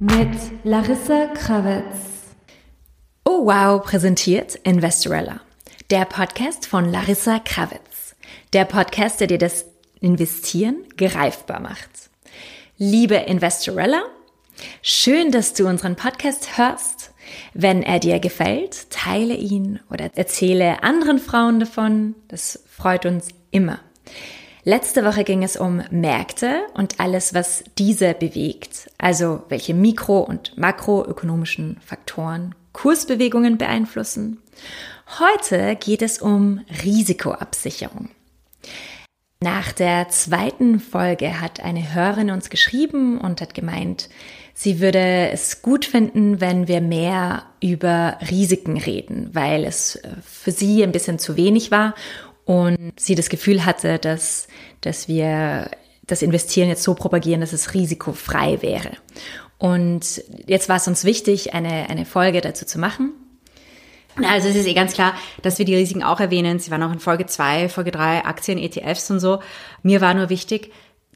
Mit Larissa Krawitz. Oh wow präsentiert Investorella, der Podcast von Larissa Krawitz. Der Podcast, der dir das Investieren greifbar macht. Liebe Investorella, schön, dass du unseren Podcast hörst. Wenn er dir gefällt, teile ihn oder erzähle anderen Frauen davon. Das freut uns immer. Letzte Woche ging es um Märkte und alles, was diese bewegt, also welche mikro- und makroökonomischen Faktoren Kursbewegungen beeinflussen. Heute geht es um Risikoabsicherung. Nach der zweiten Folge hat eine Hörerin uns geschrieben und hat gemeint, sie würde es gut finden, wenn wir mehr über Risiken reden, weil es äh, für sie ein bisschen zu wenig war und sie das Gefühl hatte, dass, dass wir das Investieren jetzt so propagieren, dass es risikofrei wäre. Und jetzt war es uns wichtig, eine, eine Folge dazu zu machen. Also es ist eh ganz klar, dass wir die Risiken auch erwähnen. Sie waren auch in Folge 2, Folge 3, Aktien, ETFs und so. Mir war nur wichtig,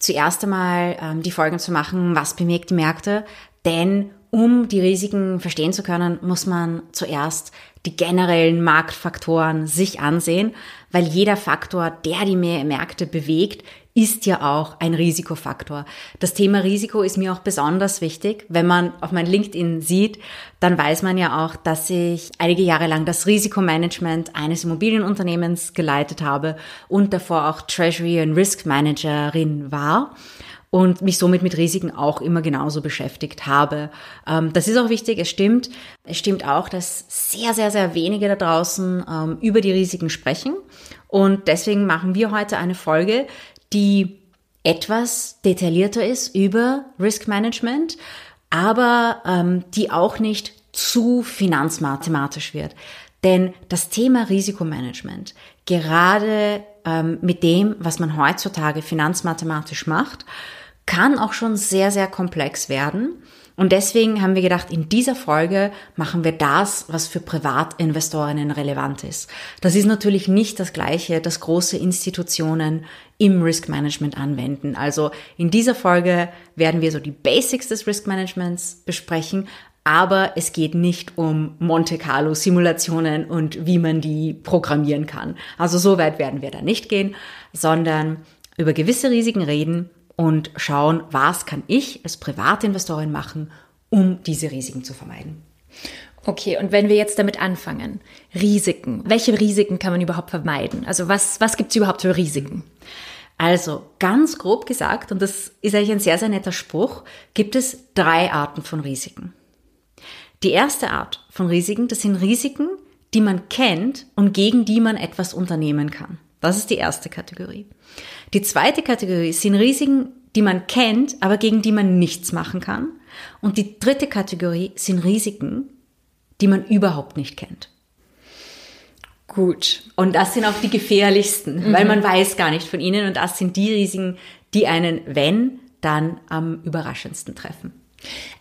zuerst einmal ähm, die Folgen zu machen, was bewegt die Märkte. Denn um die Risiken verstehen zu können, muss man zuerst die generellen Marktfaktoren sich ansehen, weil jeder Faktor, der die Märkte bewegt, ist ja auch ein Risikofaktor. Das Thema Risiko ist mir auch besonders wichtig. Wenn man auf mein LinkedIn sieht, dann weiß man ja auch, dass ich einige Jahre lang das Risikomanagement eines Immobilienunternehmens geleitet habe und davor auch Treasury und Risk Managerin war und mich somit mit Risiken auch immer genauso beschäftigt habe. Ähm, das ist auch wichtig, es stimmt. Es stimmt auch, dass sehr, sehr, sehr wenige da draußen ähm, über die Risiken sprechen. Und deswegen machen wir heute eine Folge, die etwas detaillierter ist über Risk Management, aber ähm, die auch nicht zu finanzmathematisch wird. Denn das Thema Risikomanagement, gerade ähm, mit dem, was man heutzutage finanzmathematisch macht, kann auch schon sehr, sehr komplex werden. Und deswegen haben wir gedacht, in dieser Folge machen wir das, was für Privatinvestorinnen relevant ist. Das ist natürlich nicht das Gleiche, das große Institutionen im Risk Management anwenden. Also in dieser Folge werden wir so die Basics des Risk Managements besprechen, aber es geht nicht um Monte Carlo Simulationen und wie man die programmieren kann. Also so weit werden wir da nicht gehen, sondern über gewisse Risiken reden und schauen, was kann ich als Privatinvestorin machen, um diese Risiken zu vermeiden. Okay, und wenn wir jetzt damit anfangen, Risiken, welche Risiken kann man überhaupt vermeiden? Also was, was gibt es überhaupt für Risiken? Also ganz grob gesagt, und das ist eigentlich ein sehr, sehr netter Spruch, gibt es drei Arten von Risiken. Die erste Art von Risiken, das sind Risiken, die man kennt und gegen die man etwas unternehmen kann. Das ist die erste Kategorie. Die zweite Kategorie sind Risiken, die man kennt, aber gegen die man nichts machen kann. Und die dritte Kategorie sind Risiken, die man überhaupt nicht kennt. Gut. Und das sind auch die gefährlichsten, mhm. weil man weiß gar nicht von ihnen. Und das sind die Risiken, die einen, wenn, dann am überraschendsten treffen.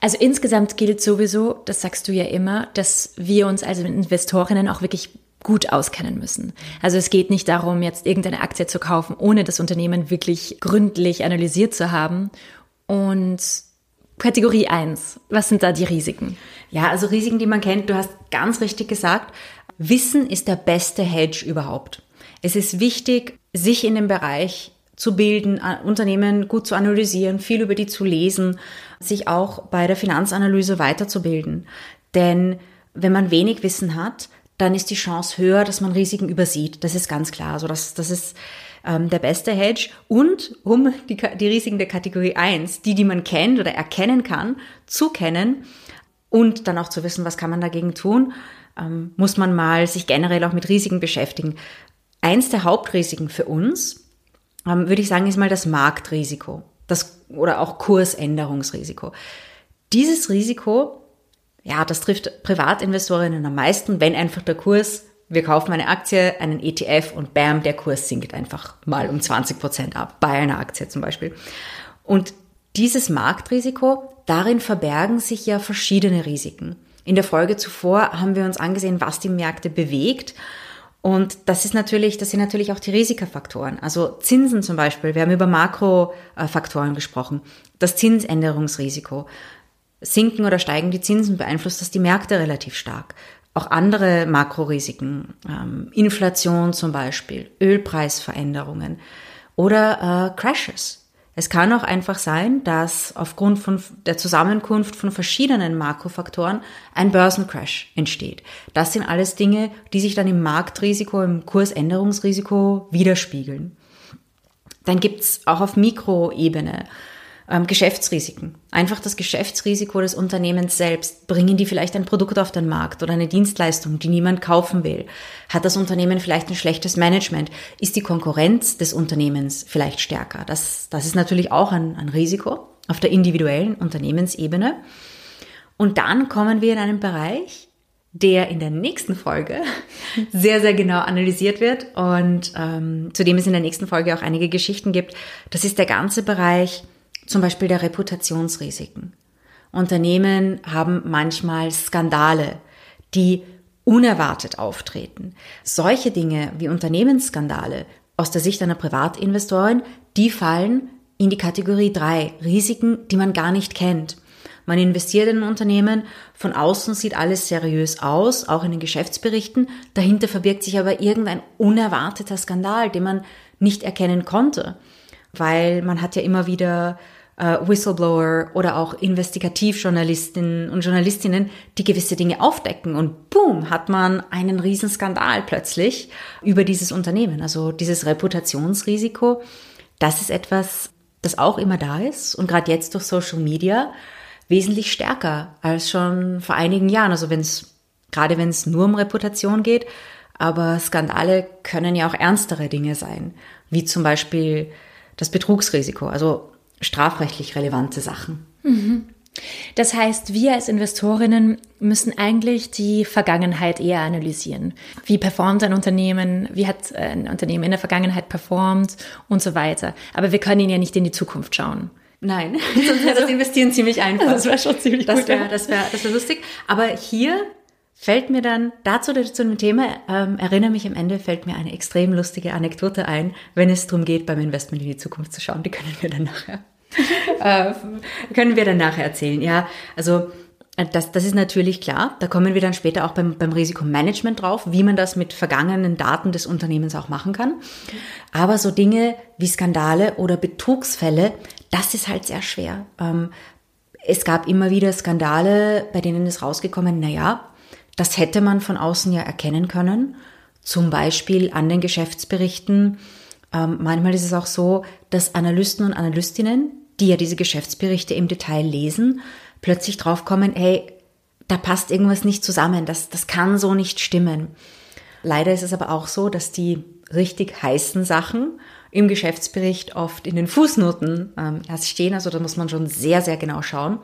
Also insgesamt gilt sowieso, das sagst du ja immer, dass wir uns als Investorinnen auch wirklich gut auskennen müssen. Also es geht nicht darum, jetzt irgendeine Aktie zu kaufen, ohne das Unternehmen wirklich gründlich analysiert zu haben. Und Kategorie 1, was sind da die Risiken? Ja, also Risiken, die man kennt, du hast ganz richtig gesagt, Wissen ist der beste Hedge überhaupt. Es ist wichtig, sich in dem Bereich zu bilden, Unternehmen gut zu analysieren, viel über die zu lesen, sich auch bei der Finanzanalyse weiterzubilden. Denn wenn man wenig Wissen hat, dann ist die Chance höher, dass man Risiken übersieht. Das ist ganz klar. Also das, das ist ähm, der beste Hedge. Und um die, die Risiken der Kategorie 1, die, die man kennt oder erkennen kann, zu kennen und dann auch zu wissen, was kann man dagegen tun, ähm, muss man mal sich generell auch mit Risiken beschäftigen. Eins der Hauptrisiken für uns, ähm, würde ich sagen, ist mal das Marktrisiko. Das, oder auch Kursänderungsrisiko. Dieses Risiko ja, das trifft Privatinvestorinnen am meisten, wenn einfach der Kurs, wir kaufen eine Aktie, einen ETF und bam, der Kurs sinkt einfach mal um 20 Prozent ab, bei einer Aktie zum Beispiel. Und dieses Marktrisiko, darin verbergen sich ja verschiedene Risiken. In der Folge zuvor haben wir uns angesehen, was die Märkte bewegt. Und das ist natürlich, das sind natürlich auch die Risikofaktoren. Also Zinsen zum Beispiel. Wir haben über Makrofaktoren gesprochen. Das Zinsänderungsrisiko. Sinken oder steigen die Zinsen beeinflusst das die Märkte relativ stark. Auch andere Makrorisiken, ähm, Inflation zum Beispiel, Ölpreisveränderungen oder äh, Crashes. Es kann auch einfach sein, dass aufgrund von der Zusammenkunft von verschiedenen Makrofaktoren ein Börsencrash entsteht. Das sind alles Dinge, die sich dann im Marktrisiko, im Kursänderungsrisiko widerspiegeln. Dann gibt's auch auf Mikroebene ähm, Geschäftsrisiken. Einfach das Geschäftsrisiko des Unternehmens selbst. Bringen die vielleicht ein Produkt auf den Markt oder eine Dienstleistung, die niemand kaufen will? Hat das Unternehmen vielleicht ein schlechtes Management? Ist die Konkurrenz des Unternehmens vielleicht stärker? Das, das ist natürlich auch ein, ein Risiko auf der individuellen Unternehmensebene. Und dann kommen wir in einen Bereich, der in der nächsten Folge sehr, sehr genau analysiert wird und ähm, zu dem es in der nächsten Folge auch einige Geschichten gibt. Das ist der ganze Bereich zum Beispiel der Reputationsrisiken. Unternehmen haben manchmal Skandale, die unerwartet auftreten. Solche Dinge wie Unternehmensskandale aus der Sicht einer Privatinvestorin, die fallen in die Kategorie 3, Risiken, die man gar nicht kennt. Man investiert in ein Unternehmen, von außen sieht alles seriös aus, auch in den Geschäftsberichten, dahinter verbirgt sich aber irgendein unerwarteter Skandal, den man nicht erkennen konnte, weil man hat ja immer wieder äh, Whistleblower oder auch Investigativjournalistinnen und Journalistinnen, die gewisse Dinge aufdecken und boom, hat man einen Riesenskandal plötzlich über dieses Unternehmen. Also dieses Reputationsrisiko, das ist etwas, das auch immer da ist und gerade jetzt durch Social Media wesentlich stärker als schon vor einigen Jahren. Also wenn es, gerade wenn es nur um Reputation geht, aber Skandale können ja auch ernstere Dinge sein, wie zum Beispiel das Betrugsrisiko. Also strafrechtlich relevante Sachen. Mhm. Das heißt, wir als Investorinnen müssen eigentlich die Vergangenheit eher analysieren. Wie performt ein Unternehmen? Wie hat ein Unternehmen in der Vergangenheit performt und so weiter. Aber wir können ja nicht in die Zukunft schauen. Nein, sonst wäre das Investieren ziemlich einfach. Das wäre schon ziemlich das gut. Wär, das wäre das wär lustig. Aber hier fällt mir dann dazu zu dem Thema, ähm, erinnere mich am Ende, fällt mir eine extrem lustige Anekdote ein, wenn es darum geht, beim Investment in die Zukunft zu schauen. Die können wir dann nachher äh, können wir dann nachher erzählen. Ja, also äh, das, das ist natürlich klar. Da kommen wir dann später auch beim, beim Risikomanagement drauf, wie man das mit vergangenen Daten des Unternehmens auch machen kann. Aber so Dinge wie Skandale oder Betrugsfälle, das ist halt sehr schwer. Ähm, es gab immer wieder Skandale, bei denen ist rausgekommen, na ja, das hätte man von außen ja erkennen können. Zum Beispiel an den Geschäftsberichten. Ähm, manchmal ist es auch so, dass Analysten und Analystinnen die ja diese Geschäftsberichte im Detail lesen, plötzlich draufkommen, hey, da passt irgendwas nicht zusammen, das, das kann so nicht stimmen. Leider ist es aber auch so, dass die richtig heißen Sachen im Geschäftsbericht oft in den Fußnoten ähm, stehen. Also da muss man schon sehr, sehr genau schauen,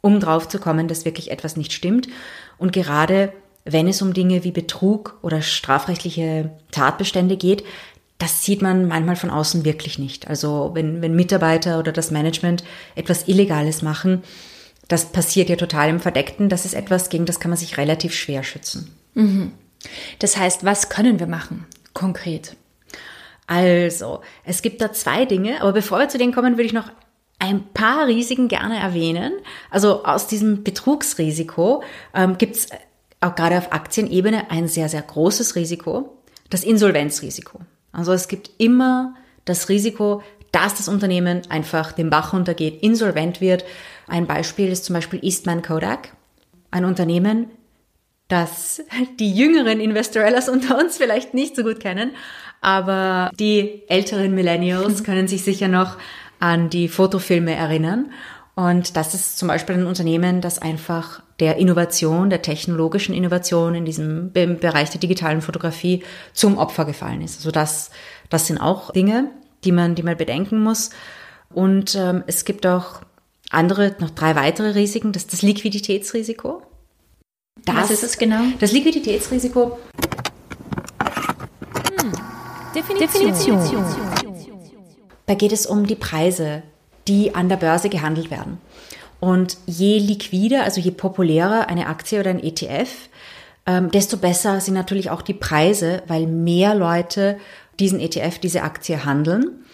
um drauf zu kommen, dass wirklich etwas nicht stimmt. Und gerade wenn es um Dinge wie Betrug oder strafrechtliche Tatbestände geht, das sieht man manchmal von außen wirklich nicht. Also wenn, wenn Mitarbeiter oder das Management etwas Illegales machen, das passiert ja total im Verdeckten. Das ist etwas, gegen das kann man sich relativ schwer schützen. Mhm. Das heißt, was können wir machen konkret? Also, es gibt da zwei Dinge, aber bevor wir zu denen kommen, würde ich noch ein paar Risiken gerne erwähnen. Also aus diesem Betrugsrisiko ähm, gibt es auch gerade auf Aktienebene ein sehr, sehr großes Risiko, das Insolvenzrisiko. Also es gibt immer das Risiko, dass das Unternehmen einfach den Bach runtergeht, insolvent wird. Ein Beispiel ist zum Beispiel Eastman Kodak, ein Unternehmen, das die jüngeren Investorellas unter uns vielleicht nicht so gut kennen, aber die älteren Millennials können sich sicher noch an die Fotofilme erinnern. Und das ist zum Beispiel ein Unternehmen, das einfach der Innovation, der technologischen Innovation in diesem Bereich der digitalen Fotografie zum Opfer gefallen ist. Also das, das sind auch Dinge, die man, die man bedenken muss. Und ähm, es gibt auch andere, noch drei weitere Risiken. Das ist das Liquiditätsrisiko. Das, Was ist es genau? Das Liquiditätsrisiko. Hm. Definition. Definition. Da geht es um die Preise, die an der Börse gehandelt werden. Und je liquider, also je populärer eine Aktie oder ein ETF, ähm, desto besser sind natürlich auch die Preise, weil mehr Leute diesen ETF, diese Aktie handeln.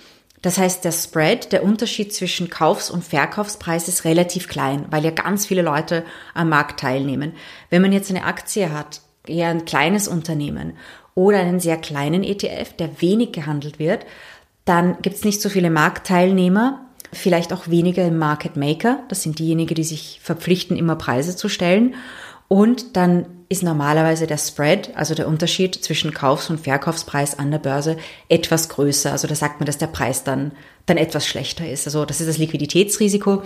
Das heißt, der Spread, der Unterschied zwischen Kaufs- und Verkaufspreis ist relativ klein, weil ja ganz viele Leute am Markt teilnehmen. Wenn man jetzt eine Aktie hat, eher ein kleines Unternehmen oder einen sehr kleinen ETF, der wenig gehandelt wird, dann gibt es nicht so viele Marktteilnehmer, vielleicht auch weniger Market Maker. Das sind diejenigen, die sich verpflichten, immer Preise zu stellen. Und dann ist normalerweise der Spread, also der Unterschied zwischen Kaufs- und Verkaufspreis an der Börse, etwas größer. Also da sagt man, dass der Preis dann, dann etwas schlechter ist. Also das ist das Liquiditätsrisiko.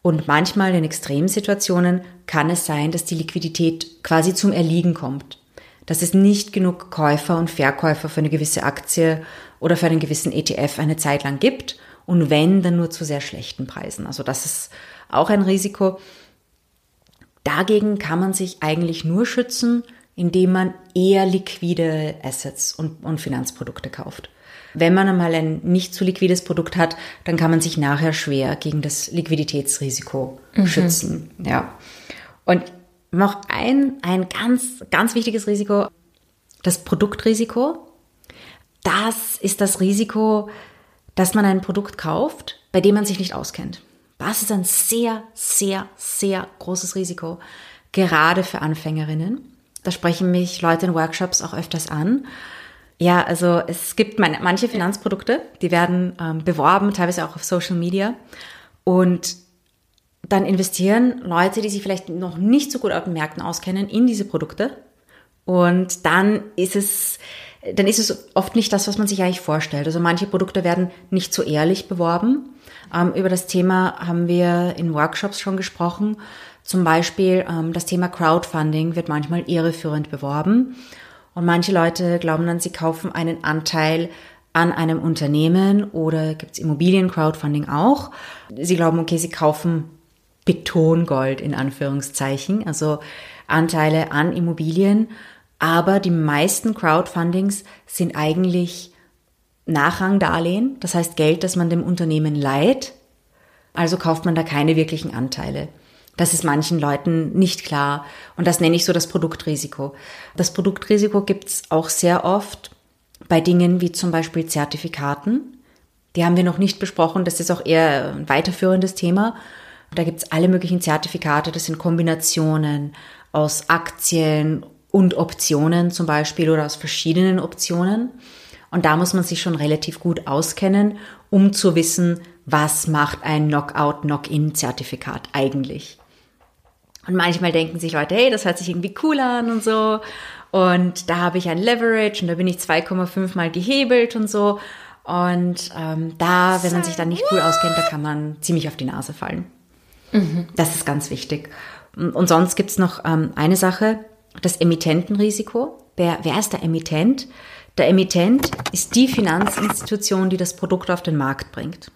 Und manchmal in Extremsituationen kann es sein, dass die Liquidität quasi zum Erliegen kommt. Dass es nicht genug Käufer und Verkäufer für eine gewisse Aktie oder für einen gewissen ETF eine Zeit lang gibt. Und wenn, dann nur zu sehr schlechten Preisen. Also das ist auch ein Risiko. Dagegen kann man sich eigentlich nur schützen, indem man eher liquide Assets und, und Finanzprodukte kauft. Wenn man einmal ein nicht zu liquides Produkt hat, dann kann man sich nachher schwer gegen das Liquiditätsrisiko mhm. schützen. Ja. Und noch ein, ein ganz, ganz wichtiges Risiko, das Produktrisiko. Das ist das Risiko, dass man ein Produkt kauft, bei dem man sich nicht auskennt. Das ist ein sehr, sehr, sehr großes Risiko, gerade für Anfängerinnen. Da sprechen mich Leute in Workshops auch öfters an. Ja, also es gibt manche Finanzprodukte, die werden ähm, beworben, teilweise auch auf Social Media. Und dann investieren Leute, die sich vielleicht noch nicht so gut auf den Märkten auskennen, in diese Produkte. Und dann ist es, dann ist es oft nicht das, was man sich eigentlich vorstellt. Also manche Produkte werden nicht so ehrlich beworben. Ähm, über das Thema haben wir in Workshops schon gesprochen. Zum Beispiel ähm, das Thema Crowdfunding wird manchmal irreführend beworben. Und manche Leute glauben dann, sie kaufen einen Anteil an einem Unternehmen oder gibt es Immobilien-Crowdfunding auch. Sie glauben, okay, sie kaufen Betongold in Anführungszeichen, also Anteile an Immobilien. Aber die meisten Crowdfundings sind eigentlich Nachrangdarlehen, das heißt Geld, das man dem Unternehmen leiht. Also kauft man da keine wirklichen Anteile. Das ist manchen Leuten nicht klar. Und das nenne ich so das Produktrisiko. Das Produktrisiko gibt es auch sehr oft bei Dingen wie zum Beispiel Zertifikaten. Die haben wir noch nicht besprochen. Das ist auch eher ein weiterführendes Thema. Da gibt es alle möglichen Zertifikate. Das sind Kombinationen aus Aktien und Optionen zum Beispiel oder aus verschiedenen Optionen. Und da muss man sich schon relativ gut auskennen, um zu wissen, was macht ein Knockout-Knock-in-Zertifikat eigentlich. Und manchmal denken sich Leute, hey, das hört sich irgendwie cool an und so. Und da habe ich ein Leverage und da bin ich 2,5 mal gehebelt und so. Und ähm, da, wenn man sich dann nicht cool auskennt, da kann man ziemlich auf die Nase fallen. Mhm. Das ist ganz wichtig. Und sonst gibt es noch ähm, eine Sache, das Emittentenrisiko. Wer, wer ist der Emittent? Der Emittent ist die Finanzinstitution, die das Produkt auf den Markt bringt.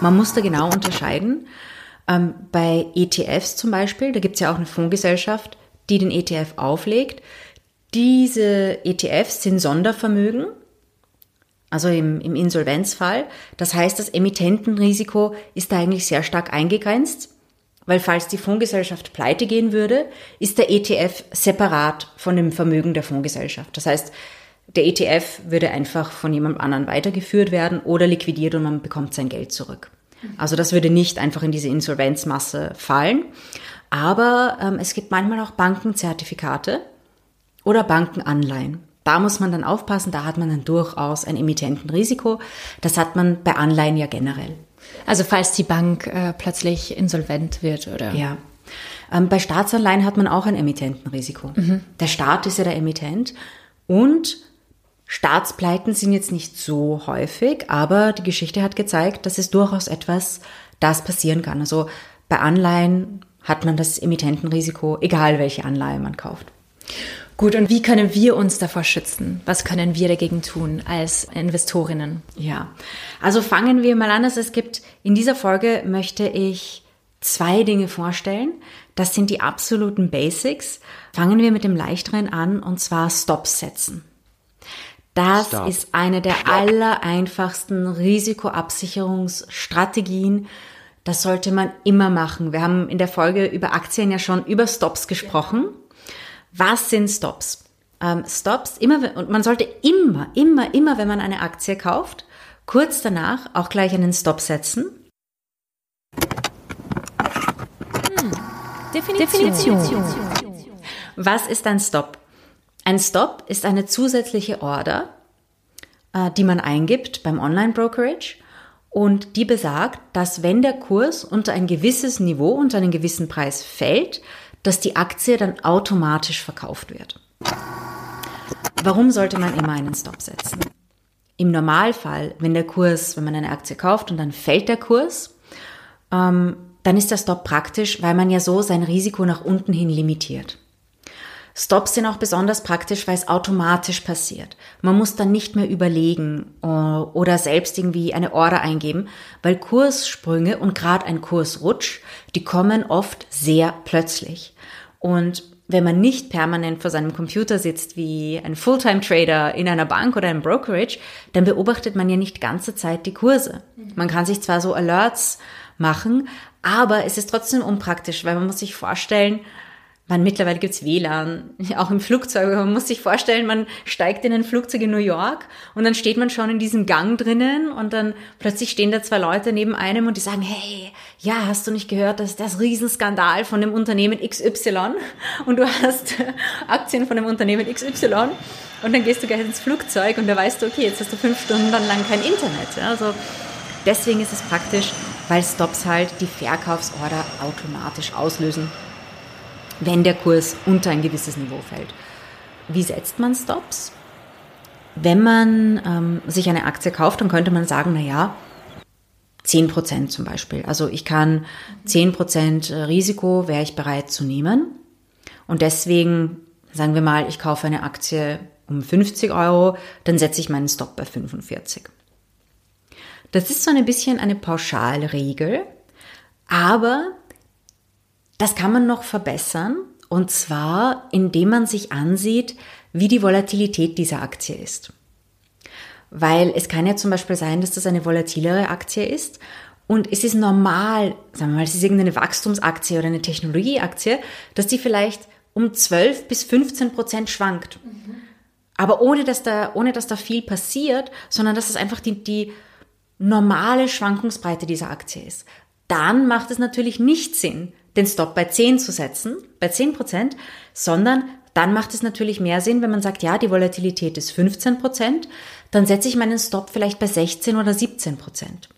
Man muss da genau unterscheiden. Ähm, bei ETFs zum Beispiel, da gibt es ja auch eine Fondsgesellschaft, die den ETF auflegt. Diese ETFs sind Sondervermögen, also im, im Insolvenzfall. Das heißt, das Emittentenrisiko ist da eigentlich sehr stark eingegrenzt, weil falls die Fondsgesellschaft pleite gehen würde, ist der ETF separat von dem Vermögen der Fondsgesellschaft. Das heißt, der ETF würde einfach von jemand anderen weitergeführt werden oder liquidiert und man bekommt sein Geld zurück. Also das würde nicht einfach in diese Insolvenzmasse fallen. Aber ähm, es gibt manchmal auch Bankenzertifikate oder Bankenanleihen. Da muss man dann aufpassen, da hat man dann durchaus ein Emittentenrisiko. Das hat man bei Anleihen ja generell. Also falls die Bank äh, plötzlich insolvent wird, oder? Ja. Ähm, bei Staatsanleihen hat man auch ein Emittentenrisiko. Mhm. Der Staat ist ja der Emittent und Staatspleiten sind jetzt nicht so häufig, aber die Geschichte hat gezeigt, dass es durchaus etwas, das passieren kann. Also bei Anleihen hat man das Emittentenrisiko, egal welche Anleihe man kauft. Gut, und wie können wir uns davor schützen? Was können wir dagegen tun als Investorinnen? Ja, also fangen wir mal an. Also es gibt in dieser Folge möchte ich zwei Dinge vorstellen. Das sind die absoluten Basics. Fangen wir mit dem leichteren an und zwar Stops setzen. Das Stop. ist eine der allereinfachsten Risikoabsicherungsstrategien. Das sollte man immer machen. Wir haben in der Folge über Aktien ja schon über Stops gesprochen. Was sind Stops? Ähm, Stops, immer, und man sollte immer, immer, immer, wenn man eine Aktie kauft, kurz danach auch gleich einen Stop setzen. Definition. Was ist ein Stop? Ein Stop ist eine zusätzliche Order, äh, die man eingibt beim Online-Brokerage und die besagt, dass wenn der Kurs unter ein gewisses Niveau, unter einen gewissen Preis fällt, dass die Aktie dann automatisch verkauft wird. Warum sollte man immer einen Stop setzen? Im Normalfall, wenn der Kurs, wenn man eine Aktie kauft und dann fällt der Kurs, ähm, dann ist der Stop praktisch, weil man ja so sein Risiko nach unten hin limitiert. Stops sind auch besonders praktisch, weil es automatisch passiert. Man muss dann nicht mehr überlegen äh, oder selbst irgendwie eine Order eingeben, weil Kurssprünge und gerade ein Kursrutsch, die kommen oft sehr plötzlich. Und wenn man nicht permanent vor seinem Computer sitzt wie ein Fulltime-Trader in einer Bank oder einem Brokerage, dann beobachtet man ja nicht ganze Zeit die Kurse. Man kann sich zwar so Alerts machen, aber es ist trotzdem unpraktisch, weil man muss sich vorstellen, man, mittlerweile gibt's WLAN, auch im Flugzeug. Man muss sich vorstellen, man steigt in ein Flugzeug in New York und dann steht man schon in diesem Gang drinnen und dann plötzlich stehen da zwei Leute neben einem und die sagen, hey, ja, hast du nicht gehört, das ist das Riesenskandal von dem Unternehmen XY und du hast Aktien von dem Unternehmen XY und dann gehst du gleich ins Flugzeug und da weißt du, okay, jetzt hast du fünf Stunden lang kein Internet. Also deswegen ist es praktisch, weil Stops halt die Verkaufsorder automatisch auslösen wenn der Kurs unter ein gewisses Niveau fällt. Wie setzt man Stops? Wenn man ähm, sich eine Aktie kauft, dann könnte man sagen, na ja, 10% zum Beispiel. Also ich kann 10% Risiko wäre ich bereit zu nehmen. Und deswegen, sagen wir mal, ich kaufe eine Aktie um 50 Euro, dann setze ich meinen Stop bei 45. Das ist so ein bisschen eine Pauschalregel, aber das kann man noch verbessern und zwar indem man sich ansieht, wie die Volatilität dieser Aktie ist. Weil es kann ja zum Beispiel sein, dass das eine volatilere Aktie ist und es ist normal, sagen wir mal, es ist irgendeine Wachstumsaktie oder eine Technologieaktie, dass die vielleicht um 12 bis 15 Prozent schwankt. Aber ohne dass, da, ohne dass da viel passiert, sondern dass es einfach die, die normale Schwankungsbreite dieser Aktie ist. Dann macht es natürlich nicht Sinn, den Stop bei 10 zu setzen, bei 10 Prozent, sondern dann macht es natürlich mehr Sinn, wenn man sagt, ja, die Volatilität ist 15 Prozent, dann setze ich meinen Stop vielleicht bei 16 oder 17 Prozent.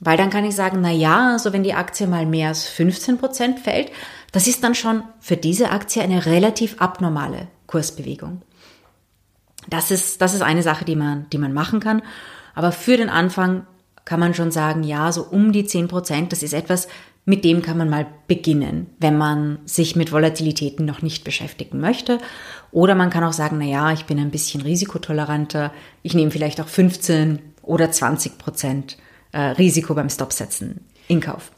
Weil dann kann ich sagen, na ja, also wenn die Aktie mal mehr als 15 Prozent fällt, das ist dann schon für diese Aktie eine relativ abnormale Kursbewegung. Das ist, das ist eine Sache, die man, die man machen kann. Aber für den Anfang kann man schon sagen, ja, so um die 10 Prozent, das ist etwas, mit dem kann man mal beginnen, wenn man sich mit Volatilitäten noch nicht beschäftigen möchte. Oder man kann auch sagen, na ja, ich bin ein bisschen risikotoleranter. Ich nehme vielleicht auch 15 oder 20 Prozent äh, Risiko beim Stopsetzen in Kauf.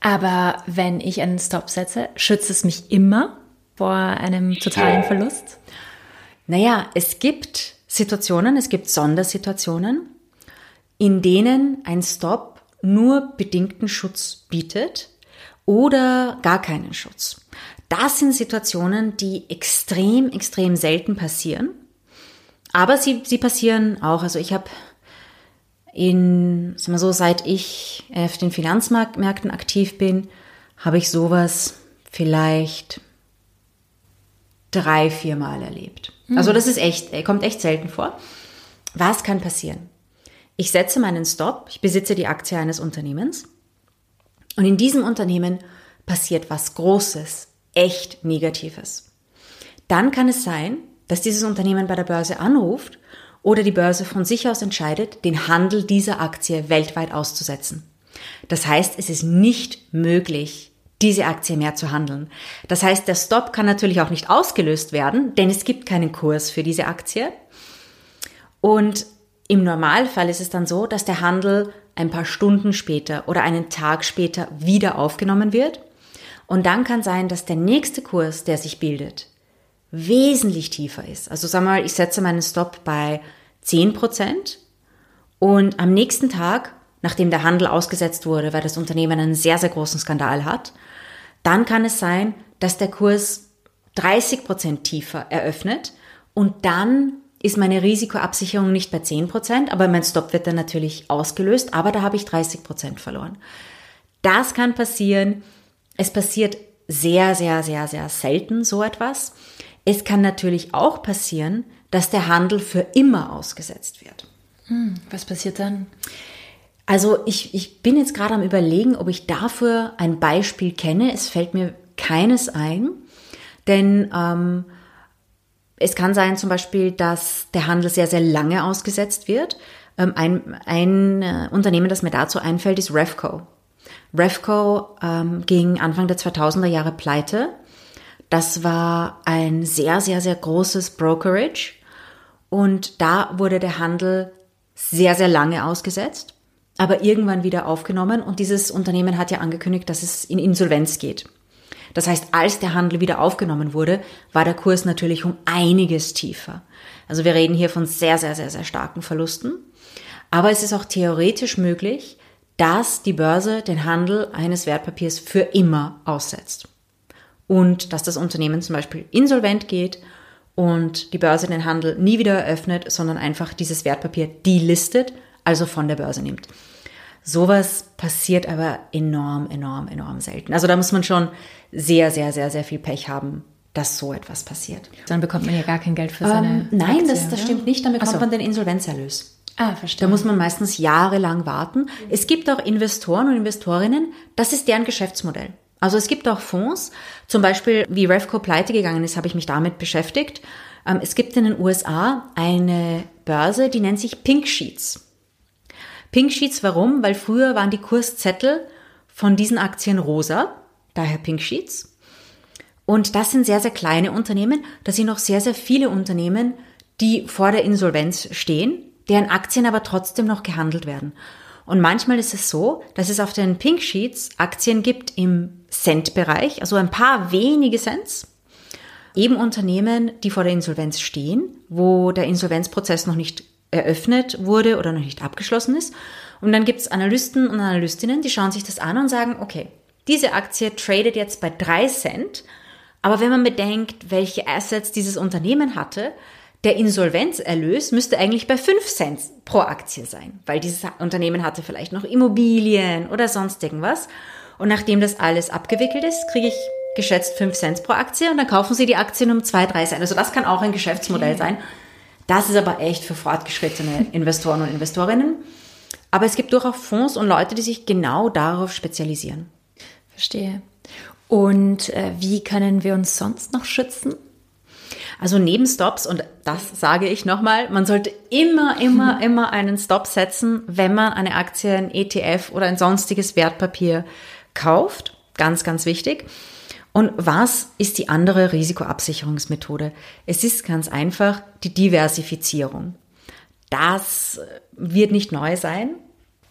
Aber wenn ich einen Stop setze, schützt es mich immer vor einem totalen Verlust? Naja, es gibt Situationen, es gibt Sondersituationen, in denen ein Stop nur bedingten Schutz bietet oder gar keinen Schutz. Das sind Situationen, die extrem, extrem selten passieren. Aber sie, sie passieren auch. Also ich habe in, sagen wir so, seit ich auf den Finanzmärkten aktiv bin, habe ich sowas vielleicht drei, vier Mal erlebt. Also das ist echt, kommt echt selten vor. Was kann passieren? Ich setze meinen Stop, ich besitze die Aktie eines Unternehmens und in diesem Unternehmen passiert was Großes, echt Negatives. Dann kann es sein, dass dieses Unternehmen bei der Börse anruft oder die Börse von sich aus entscheidet, den Handel dieser Aktie weltweit auszusetzen. Das heißt, es ist nicht möglich, diese Aktie mehr zu handeln. Das heißt, der Stop kann natürlich auch nicht ausgelöst werden, denn es gibt keinen Kurs für diese Aktie. Und im Normalfall ist es dann so, dass der Handel ein paar Stunden später oder einen Tag später wieder aufgenommen wird. Und dann kann sein, dass der nächste Kurs, der sich bildet, wesentlich tiefer ist. Also sag mal, ich setze meinen Stop bei 10% und am nächsten Tag, nachdem der Handel ausgesetzt wurde, weil das Unternehmen einen sehr, sehr großen Skandal hat, dann kann es sein, dass der Kurs 30% tiefer eröffnet und dann ist meine Risikoabsicherung nicht bei 10%, aber mein Stop wird dann natürlich ausgelöst, aber da habe ich 30% verloren. Das kann passieren. Es passiert sehr, sehr, sehr, sehr selten so etwas. Es kann natürlich auch passieren, dass der Handel für immer ausgesetzt wird. Hm, was passiert dann? Also ich, ich bin jetzt gerade am Überlegen, ob ich dafür ein Beispiel kenne. Es fällt mir keines ein, denn ähm, es kann sein zum Beispiel, dass der Handel sehr, sehr lange ausgesetzt wird. Ähm, ein, ein äh, Unternehmen, das mir dazu einfällt, ist Refco. Refco ähm, ging Anfang der 2000er Jahre pleite. Das war ein sehr, sehr, sehr großes Brokerage. Und da wurde der Handel sehr, sehr lange ausgesetzt, aber irgendwann wieder aufgenommen. Und dieses Unternehmen hat ja angekündigt, dass es in Insolvenz geht. Das heißt, als der Handel wieder aufgenommen wurde, war der Kurs natürlich um einiges tiefer. Also wir reden hier von sehr, sehr, sehr, sehr starken Verlusten. Aber es ist auch theoretisch möglich, dass die Börse den Handel eines Wertpapiers für immer aussetzt. Und dass das Unternehmen zum Beispiel insolvent geht und die Börse den Handel nie wieder eröffnet, sondern einfach dieses Wertpapier delistet, also von der Börse nimmt. Sowas passiert aber enorm, enorm, enorm selten. Also da muss man schon sehr, sehr, sehr, sehr viel Pech haben, dass so etwas passiert. Dann bekommt man ja gar kein Geld für seine. Ähm, nein, Aktie, das, das stimmt nicht. Dann bekommt so. man den Insolvenzerlös. Ah, verstehe. Da muss man meistens jahrelang warten. Es gibt auch Investoren und Investorinnen, das ist deren Geschäftsmodell. Also es gibt auch Fonds, zum Beispiel wie Refco pleite gegangen ist, habe ich mich damit beschäftigt. Ähm, es gibt in den USA eine Börse, die nennt sich Pink Sheets. Pink Sheets, warum? Weil früher waren die Kurszettel von diesen Aktien rosa, daher Pink Sheets. Und das sind sehr, sehr kleine Unternehmen. Das sind auch sehr, sehr viele Unternehmen, die vor der Insolvenz stehen, deren Aktien aber trotzdem noch gehandelt werden. Und manchmal ist es so, dass es auf den Pink Sheets Aktien gibt im Cent-Bereich, also ein paar wenige Cents. Eben Unternehmen, die vor der Insolvenz stehen, wo der Insolvenzprozess noch nicht eröffnet wurde oder noch nicht abgeschlossen ist. Und dann gibt es Analysten und Analystinnen, die schauen sich das an und sagen, okay, diese Aktie tradet jetzt bei drei Cent, aber wenn man bedenkt, welche Assets dieses Unternehmen hatte, der Insolvenzerlös müsste eigentlich bei fünf Cent pro Aktie sein, weil dieses Unternehmen hatte vielleicht noch Immobilien oder sonst irgendwas. Und nachdem das alles abgewickelt ist, kriege ich geschätzt fünf Cent pro Aktie und dann kaufen Sie die Aktien um zwei, drei Cent. Also das kann auch ein Geschäftsmodell okay. sein. Das ist aber echt für fortgeschrittene Investoren und Investorinnen. Aber es gibt durchaus Fonds und Leute, die sich genau darauf spezialisieren. Verstehe. Und äh, wie können wir uns sonst noch schützen? Also neben Stops, und das sage ich nochmal, man sollte immer, immer, immer einen Stop setzen, wenn man eine Aktie, ein ETF oder ein sonstiges Wertpapier kauft. Ganz, ganz wichtig. Und was ist die andere Risikoabsicherungsmethode? Es ist ganz einfach die Diversifizierung. Das wird nicht neu sein.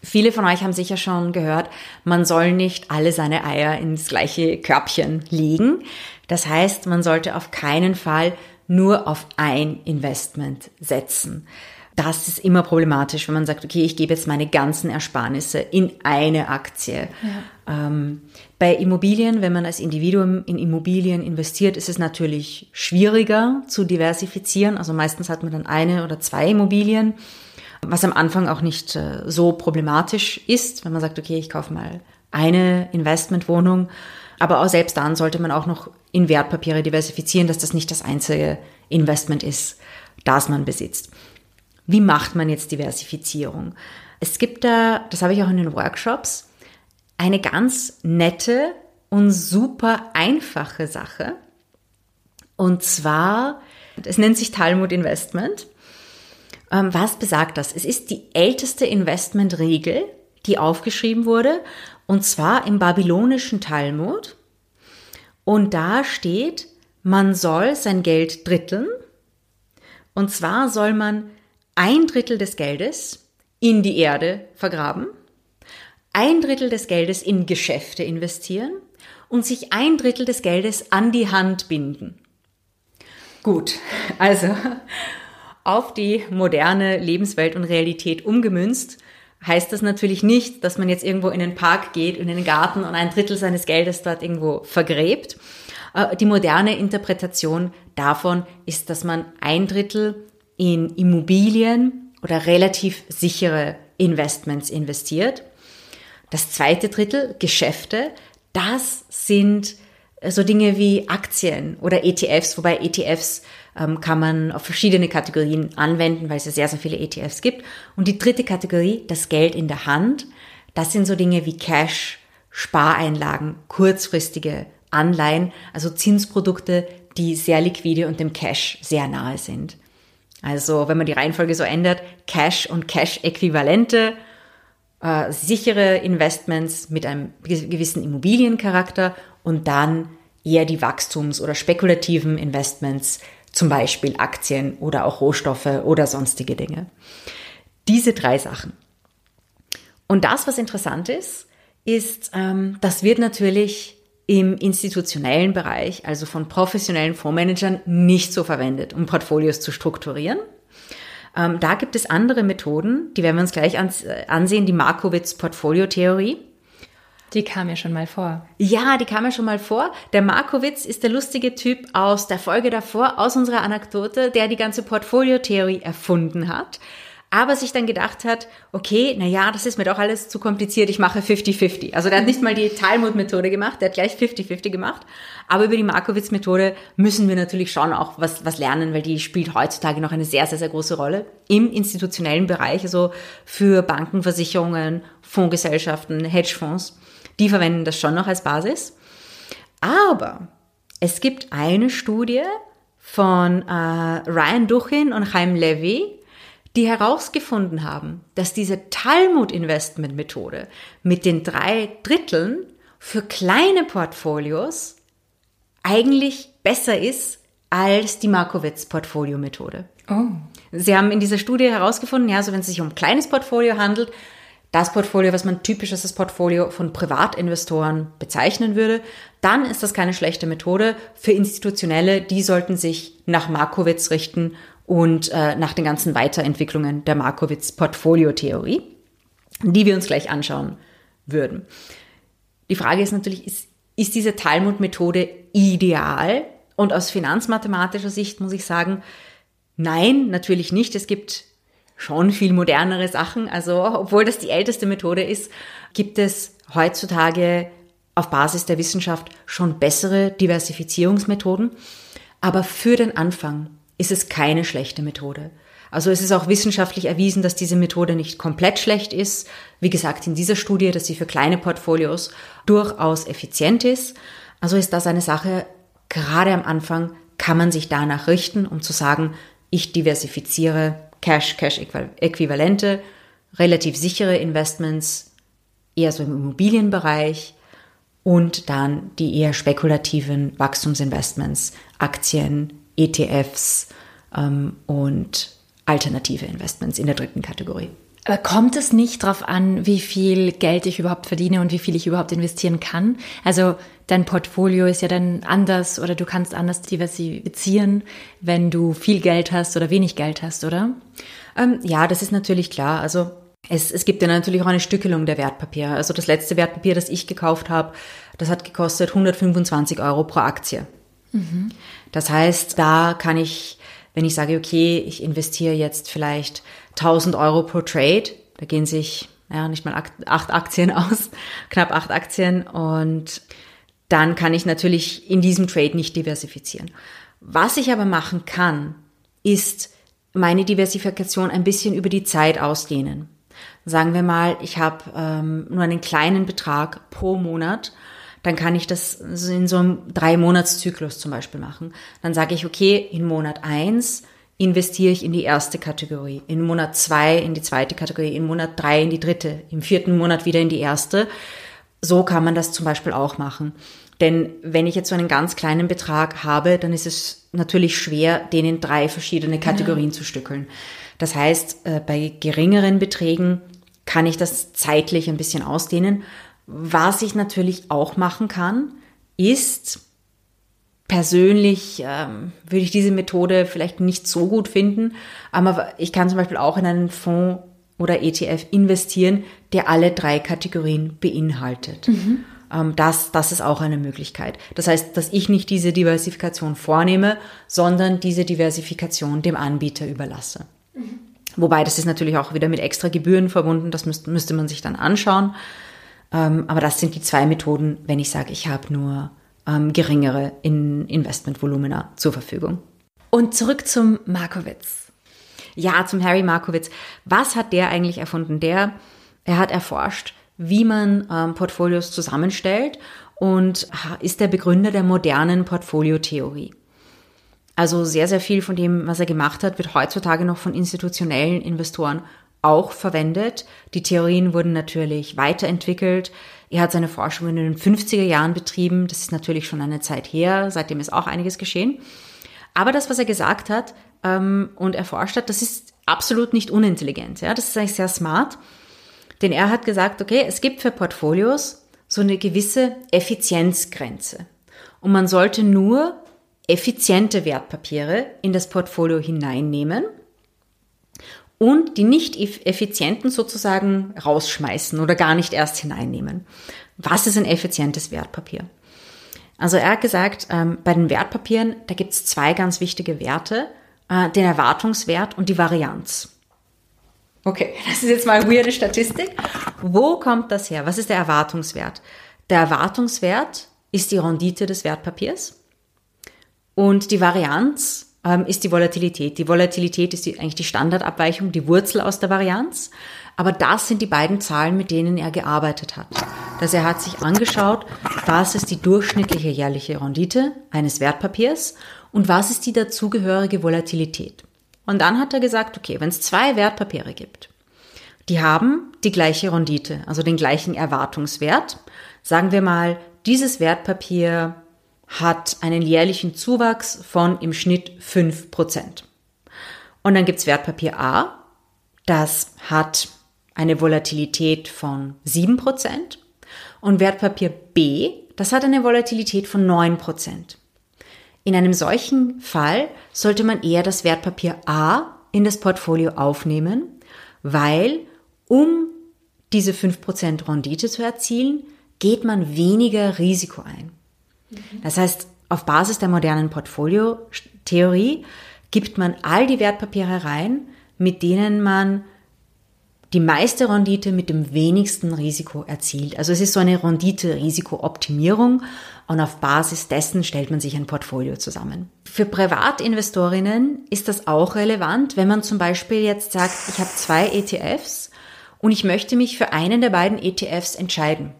Viele von euch haben sicher schon gehört, man soll nicht alle seine Eier ins gleiche Körbchen legen. Das heißt, man sollte auf keinen Fall nur auf ein Investment setzen. Das ist immer problematisch, wenn man sagt, okay, ich gebe jetzt meine ganzen Ersparnisse in eine Aktie. Ja. Ähm, bei Immobilien, wenn man als Individuum in Immobilien investiert, ist es natürlich schwieriger zu diversifizieren. Also meistens hat man dann eine oder zwei Immobilien, was am Anfang auch nicht äh, so problematisch ist, wenn man sagt, okay, ich kaufe mal eine Investmentwohnung. Aber auch selbst dann sollte man auch noch in Wertpapiere diversifizieren, dass das nicht das einzige Investment ist, das man besitzt. Wie macht man jetzt Diversifizierung? Es gibt da, das habe ich auch in den Workshops, eine ganz nette und super einfache Sache. Und zwar, es nennt sich Talmud Investment. Ähm, was besagt das? Es ist die älteste Investmentregel, die aufgeschrieben wurde, und zwar im babylonischen Talmud. Und da steht, man soll sein Geld dritteln. Und zwar soll man ein Drittel des Geldes in die Erde vergraben ein Drittel des Geldes in Geschäfte investieren und sich ein Drittel des Geldes an die Hand binden. Gut, also auf die moderne Lebenswelt und Realität umgemünzt, heißt das natürlich nicht, dass man jetzt irgendwo in den Park geht, in den Garten und ein Drittel seines Geldes dort irgendwo vergräbt. Äh, die moderne Interpretation davon ist, dass man ein Drittel in Immobilien oder relativ sichere Investments investiert. Das zweite Drittel, Geschäfte, das sind so Dinge wie Aktien oder ETFs, wobei ETFs ähm, kann man auf verschiedene Kategorien anwenden, weil es ja sehr, sehr viele ETFs gibt. Und die dritte Kategorie, das Geld in der Hand, das sind so Dinge wie Cash, Spareinlagen, kurzfristige Anleihen, also Zinsprodukte, die sehr liquide und dem Cash sehr nahe sind. Also wenn man die Reihenfolge so ändert, Cash und Cash-Äquivalente, äh, sichere Investments mit einem gewissen Immobiliencharakter und dann eher die Wachstums- oder spekulativen Investments, zum Beispiel Aktien oder auch Rohstoffe oder sonstige Dinge. Diese drei Sachen. Und das, was interessant ist, ist, ähm, das wird natürlich im institutionellen Bereich, also von professionellen Fondsmanagern, nicht so verwendet, um Portfolios zu strukturieren. Ähm, da gibt es andere Methoden, die werden wir uns gleich äh, ansehen, die Markowitz-Portfolio-Theorie. Die kam ja schon mal vor. Ja, die kam ja schon mal vor. Der Markowitz ist der lustige Typ aus der Folge davor, aus unserer Anekdote, der die ganze Portfolio-Theorie erfunden hat aber sich dann gedacht hat, okay, na ja, das ist mir doch alles zu kompliziert, ich mache 50-50. Also der hat nicht mal die Talmud-Methode gemacht, der hat gleich 50-50 gemacht, aber über die Markowitz-Methode müssen wir natürlich schon auch was, was lernen, weil die spielt heutzutage noch eine sehr, sehr, sehr große Rolle im institutionellen Bereich, also für Banken, Versicherungen, Fondsgesellschaften, Hedgefonds, die verwenden das schon noch als Basis. Aber es gibt eine Studie von äh, Ryan Duchin und Chaim Levy, die herausgefunden haben, dass diese Talmud-Investment-Methode mit den drei Dritteln für kleine Portfolios eigentlich besser ist als die Markowitz-Portfolio-Methode. Oh. Sie haben in dieser Studie herausgefunden, ja, also wenn es sich um ein kleines Portfolio handelt, das Portfolio, was man typisch als das Portfolio von Privatinvestoren bezeichnen würde, dann ist das keine schlechte Methode. Für Institutionelle, die sollten sich nach Markowitz richten und äh, nach den ganzen Weiterentwicklungen der Markowitz-Portfolio-Theorie, die wir uns gleich anschauen würden. Die Frage ist natürlich, ist, ist diese Talmud-Methode ideal? Und aus finanzmathematischer Sicht muss ich sagen, nein, natürlich nicht. Es gibt schon viel modernere Sachen. Also, obwohl das die älteste Methode ist, gibt es heutzutage auf Basis der Wissenschaft schon bessere Diversifizierungsmethoden. Aber für den Anfang ist es keine schlechte Methode. Also es ist auch wissenschaftlich erwiesen, dass diese Methode nicht komplett schlecht ist. Wie gesagt, in dieser Studie, dass sie für kleine Portfolios durchaus effizient ist. Also ist das eine Sache, gerade am Anfang kann man sich danach richten, um zu sagen, ich diversifiziere Cash, Cash-Äquivalente, relativ sichere Investments, eher so im Immobilienbereich und dann die eher spekulativen Wachstumsinvestments, Aktien, ETFs ähm, und alternative Investments in der dritten Kategorie. Aber kommt es nicht darauf an, wie viel Geld ich überhaupt verdiene und wie viel ich überhaupt investieren kann? Also dein Portfolio ist ja dann anders oder du kannst anders diversifizieren, wenn du viel Geld hast oder wenig Geld hast, oder? Ähm, ja, das ist natürlich klar. Also es, es gibt ja natürlich auch eine Stückelung der Wertpapiere. Also das letzte Wertpapier, das ich gekauft habe, das hat gekostet 125 Euro pro Aktie. Das heißt, da kann ich, wenn ich sage, okay, ich investiere jetzt vielleicht 1000 Euro pro Trade, da gehen sich ja nicht mal acht Aktien aus, knapp acht Aktien und dann kann ich natürlich in diesem Trade nicht diversifizieren. Was ich aber machen kann, ist meine Diversifikation ein bisschen über die Zeit ausdehnen. Sagen wir mal, ich habe ähm, nur einen kleinen Betrag pro Monat dann kann ich das in so einem Drei-Monats-Zyklus zum Beispiel machen. Dann sage ich, okay, in Monat eins investiere ich in die erste Kategorie, in Monat zwei in die zweite Kategorie, in Monat drei in die dritte, im vierten Monat wieder in die erste. So kann man das zum Beispiel auch machen. Denn wenn ich jetzt so einen ganz kleinen Betrag habe, dann ist es natürlich schwer, den in drei verschiedene Kategorien ja. zu stückeln. Das heißt, äh, bei geringeren Beträgen kann ich das zeitlich ein bisschen ausdehnen was ich natürlich auch machen kann, ist persönlich ähm, würde ich diese Methode vielleicht nicht so gut finden, aber ich kann zum Beispiel auch in einen Fonds oder ETF investieren, der alle drei Kategorien beinhaltet. Mhm. Ähm, das, das ist auch eine Möglichkeit. Das heißt, dass ich nicht diese Diversifikation vornehme, sondern diese Diversifikation dem Anbieter überlasse. Mhm. Wobei, das ist natürlich auch wieder mit extra Gebühren verbunden, das müsste, müsste man sich dann anschauen. Ähm, aber das sind die zwei Methoden, wenn ich sage, ich habe nur ähm, geringere in Investmentvolumina zur Verfügung. Und zurück zum Markowitz. Ja, zum Harry Markowitz. Was hat der eigentlich erfunden? Der, er hat erforscht, wie man ähm, Portfolios zusammenstellt und ist der Begründer der modernen Portfoliotheorie. Also sehr, sehr viel von dem, was er gemacht hat, wird heutzutage noch von institutionellen Investoren auch verwendet. Die Theorien wurden natürlich weiterentwickelt. Er hat seine Forschung in den 50er Jahren betrieben. Das ist natürlich schon eine Zeit her. Seitdem ist auch einiges geschehen. Aber das, was er gesagt hat ähm, und erforscht hat, das ist absolut nicht unintelligent. Ja, das ist eigentlich sehr smart. Denn er hat gesagt, okay, es gibt für Portfolios so eine gewisse Effizienzgrenze. Und man sollte nur effiziente Wertpapiere in das Portfolio hineinnehmen und die nicht effizienten sozusagen rausschmeißen oder gar nicht erst hineinnehmen. Was ist ein effizientes Wertpapier? Also er hat gesagt, ähm, bei den Wertpapieren, da gibt es zwei ganz wichtige Werte, äh, den Erwartungswert und die Varianz. Okay, das ist jetzt mal eine weirde Statistik. Wo kommt das her? Was ist der Erwartungswert? Der Erwartungswert ist die Rendite des Wertpapiers und die Varianz ähm, ist die Volatilität. Die Volatilität ist die, eigentlich die Standardabweichung, die Wurzel aus der Varianz. Aber das sind die beiden Zahlen, mit denen er gearbeitet hat. Dass er hat sich angeschaut, was ist die durchschnittliche jährliche Rendite eines Wertpapiers und was ist die dazugehörige Volatilität. Und dann hat er gesagt, okay, wenn es zwei Wertpapiere gibt, die haben die gleiche Rendite, also den gleichen Erwartungswert. Sagen wir mal, dieses Wertpapier hat einen jährlichen Zuwachs von im Schnitt fünf Prozent. Und dann gibt's Wertpapier A, das hat eine Volatilität von sieben Prozent. Und Wertpapier B, das hat eine Volatilität von neun Prozent. In einem solchen Fall sollte man eher das Wertpapier A in das Portfolio aufnehmen, weil um diese 5% Rendite zu erzielen, geht man weniger Risiko ein. Das heißt, auf Basis der modernen Portfolio-Theorie gibt man all die Wertpapiere rein, mit denen man die meiste Rendite mit dem wenigsten Risiko erzielt. Also es ist so eine Rendite-Risiko-Optimierung und auf Basis dessen stellt man sich ein Portfolio zusammen. Für Privatinvestorinnen ist das auch relevant, wenn man zum Beispiel jetzt sagt, ich habe zwei ETFs und ich möchte mich für einen der beiden ETFs entscheiden.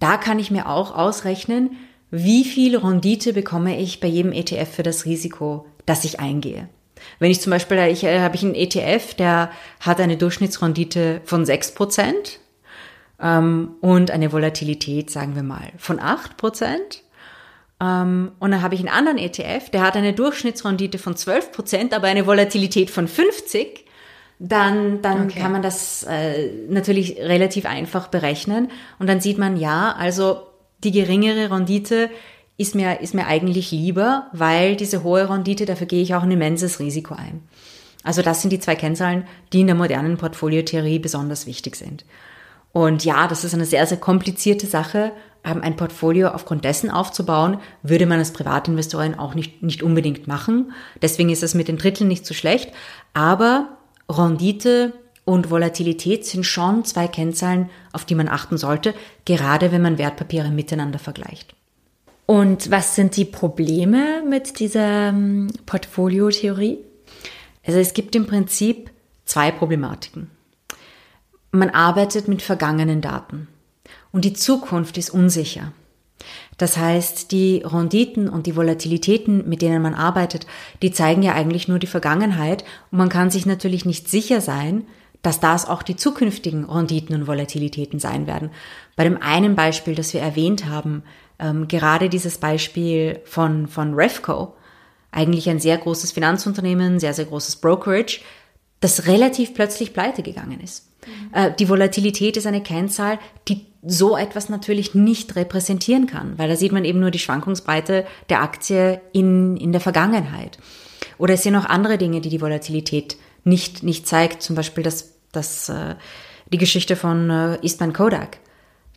Da kann ich mir auch ausrechnen, wie viel Rendite bekomme ich bei jedem ETF für das Risiko, das ich eingehe. Wenn ich zum Beispiel, ich, äh, habe ich einen ETF, der hat eine Durchschnittsrendite von 6% ähm, und eine Volatilität, sagen wir mal, von 8%. Ähm, und dann habe ich einen anderen ETF, der hat eine Durchschnittsrendite von 12%, aber eine Volatilität von 50%. Dann, dann okay. kann man das äh, natürlich relativ einfach berechnen. Und dann sieht man, ja, also die geringere Rendite ist mir, ist mir eigentlich lieber, weil diese hohe Rendite, dafür gehe ich auch ein immenses Risiko ein. Also das sind die zwei Kennzahlen, die in der modernen Portfoliotheorie besonders wichtig sind. Und ja, das ist eine sehr, sehr komplizierte Sache. Ähm, ein Portfolio aufgrund dessen aufzubauen, würde man als Privatinvestorin auch nicht, nicht unbedingt machen. Deswegen ist es mit den Dritteln nicht so schlecht. Aber Rendite und Volatilität sind schon zwei Kennzahlen, auf die man achten sollte, gerade wenn man Wertpapiere miteinander vergleicht. Und was sind die Probleme mit dieser ähm, Portfoliotheorie? Also es gibt im Prinzip zwei Problematiken. Man arbeitet mit vergangenen Daten und die Zukunft ist unsicher. Das heißt, die Renditen und die Volatilitäten, mit denen man arbeitet, die zeigen ja eigentlich nur die Vergangenheit und man kann sich natürlich nicht sicher sein, dass das auch die zukünftigen Renditen und Volatilitäten sein werden. Bei dem einen Beispiel, das wir erwähnt haben, ähm, gerade dieses Beispiel von, von Refco, eigentlich ein sehr großes Finanzunternehmen, sehr, sehr großes Brokerage, das relativ plötzlich pleite gegangen ist. Mhm. Äh, die Volatilität ist eine Kennzahl, die so etwas natürlich nicht repräsentieren kann, weil da sieht man eben nur die Schwankungsbreite der Aktie in, in der Vergangenheit. Oder es sind noch andere Dinge, die die Volatilität nicht, nicht zeigt, zum Beispiel das, das, äh, die Geschichte von äh, Eastman Kodak,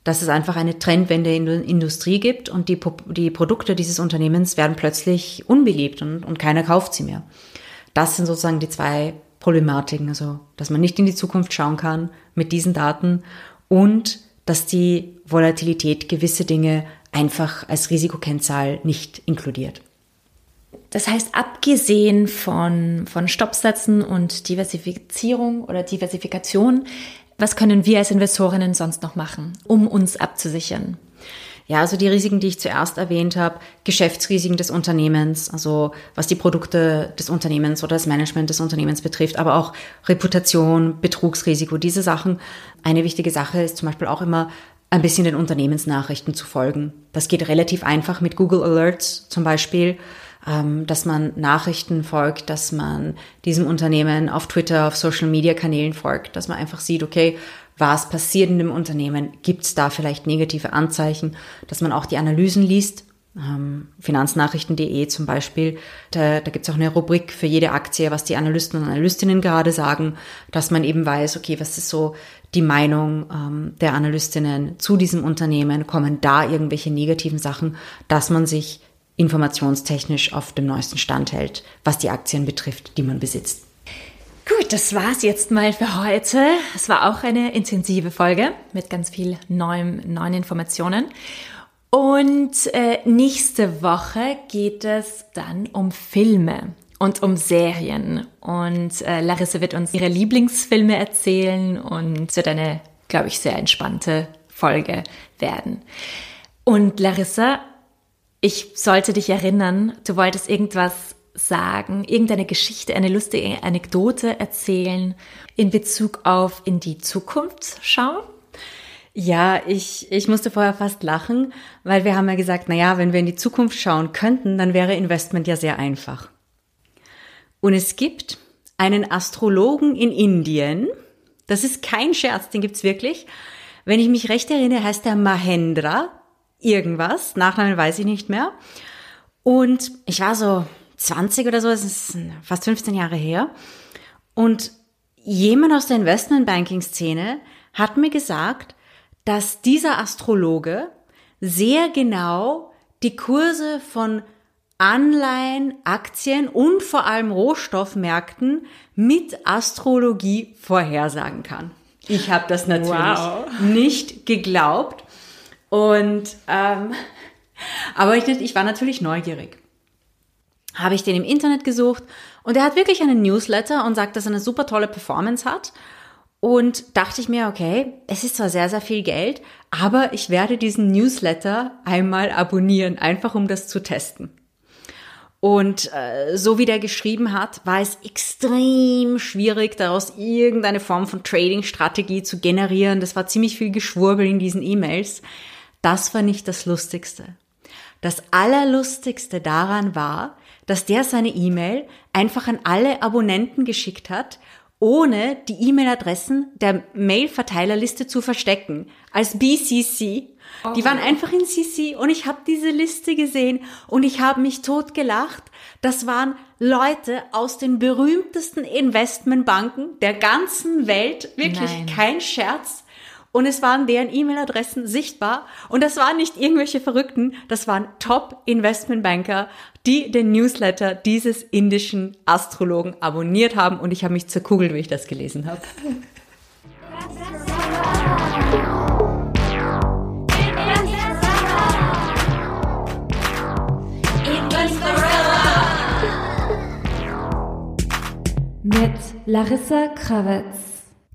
dass es einfach eine Trendwende in der Industrie gibt und die, die Produkte dieses Unternehmens werden plötzlich unbeliebt und, und keiner kauft sie mehr. Das sind sozusagen die zwei Problematiken, also dass man nicht in die Zukunft schauen kann mit diesen Daten und dass die Volatilität gewisse Dinge einfach als Risikokennzahl nicht inkludiert. Das heißt, abgesehen von, von Stoppsätzen und Diversifizierung oder Diversifikation, was können wir als Investorinnen sonst noch machen, um uns abzusichern? Ja, also die Risiken, die ich zuerst erwähnt habe, Geschäftsrisiken des Unternehmens, also was die Produkte des Unternehmens oder das Management des Unternehmens betrifft, aber auch Reputation, Betrugsrisiko, diese Sachen. Eine wichtige Sache ist zum Beispiel auch immer, ein bisschen den Unternehmensnachrichten zu folgen. Das geht relativ einfach mit Google Alerts zum Beispiel, dass man Nachrichten folgt, dass man diesem Unternehmen auf Twitter, auf Social Media Kanälen folgt, dass man einfach sieht, okay, was passiert in dem Unternehmen, gibt es da vielleicht negative Anzeichen, dass man auch die Analysen liest. Ähm, Finanznachrichten.de zum Beispiel, da, da gibt es auch eine Rubrik für jede Aktie, was die Analysten und Analystinnen gerade sagen, dass man eben weiß, okay, was ist so die Meinung ähm, der Analystinnen zu diesem Unternehmen, kommen da irgendwelche negativen Sachen, dass man sich informationstechnisch auf dem neuesten Stand hält, was die Aktien betrifft, die man besitzt. Gut, das war's jetzt mal für heute. Es war auch eine intensive Folge mit ganz viel neuen, neuen Informationen. Und äh, nächste Woche geht es dann um Filme und um Serien. Und äh, Larissa wird uns ihre Lieblingsfilme erzählen und wird eine, glaube ich, sehr entspannte Folge werden. Und Larissa, ich sollte dich erinnern, du wolltest irgendwas sagen, irgendeine Geschichte, eine lustige Anekdote erzählen in Bezug auf in die Zukunft schauen? Ja, ich, ich musste vorher fast lachen, weil wir haben ja gesagt, na ja, wenn wir in die Zukunft schauen könnten, dann wäre Investment ja sehr einfach. Und es gibt einen Astrologen in Indien, das ist kein Scherz, den gibt's wirklich. Wenn ich mich recht erinnere, heißt der Mahendra irgendwas, Nachnamen weiß ich nicht mehr. Und ich war so 20 oder so, das ist fast 15 Jahre her. Und jemand aus der Investmentbanking-Szene hat mir gesagt, dass dieser Astrologe sehr genau die Kurse von Anleihen, Aktien und vor allem Rohstoffmärkten mit Astrologie vorhersagen kann. Ich habe das natürlich wow. nicht geglaubt. Und ähm, aber ich, ich war natürlich neugierig habe ich den im Internet gesucht und er hat wirklich einen Newsletter und sagt, dass er eine super tolle Performance hat. Und dachte ich mir, okay, es ist zwar sehr, sehr viel Geld, aber ich werde diesen Newsletter einmal abonnieren, einfach um das zu testen. Und äh, so wie der geschrieben hat, war es extrem schwierig, daraus irgendeine Form von Trading-Strategie zu generieren. Das war ziemlich viel Geschwurbel in diesen E-Mails. Das war nicht das Lustigste. Das Allerlustigste daran war, dass der seine E-Mail einfach an alle Abonnenten geschickt hat, ohne die E-Mail-Adressen der Mail-Verteilerliste zu verstecken, als BCC. Oh. Die waren einfach in CC und ich habe diese Liste gesehen und ich habe mich totgelacht. Das waren Leute aus den berühmtesten Investmentbanken der ganzen Welt, wirklich Nein. kein Scherz und es waren deren E-Mail-Adressen sichtbar und das waren nicht irgendwelche Verrückten, das waren Top-Investmentbanker, die den Newsletter dieses indischen Astrologen abonniert haben und ich habe mich zerkugelt, wie ich das gelesen habe. Mit Larissa Krawitz.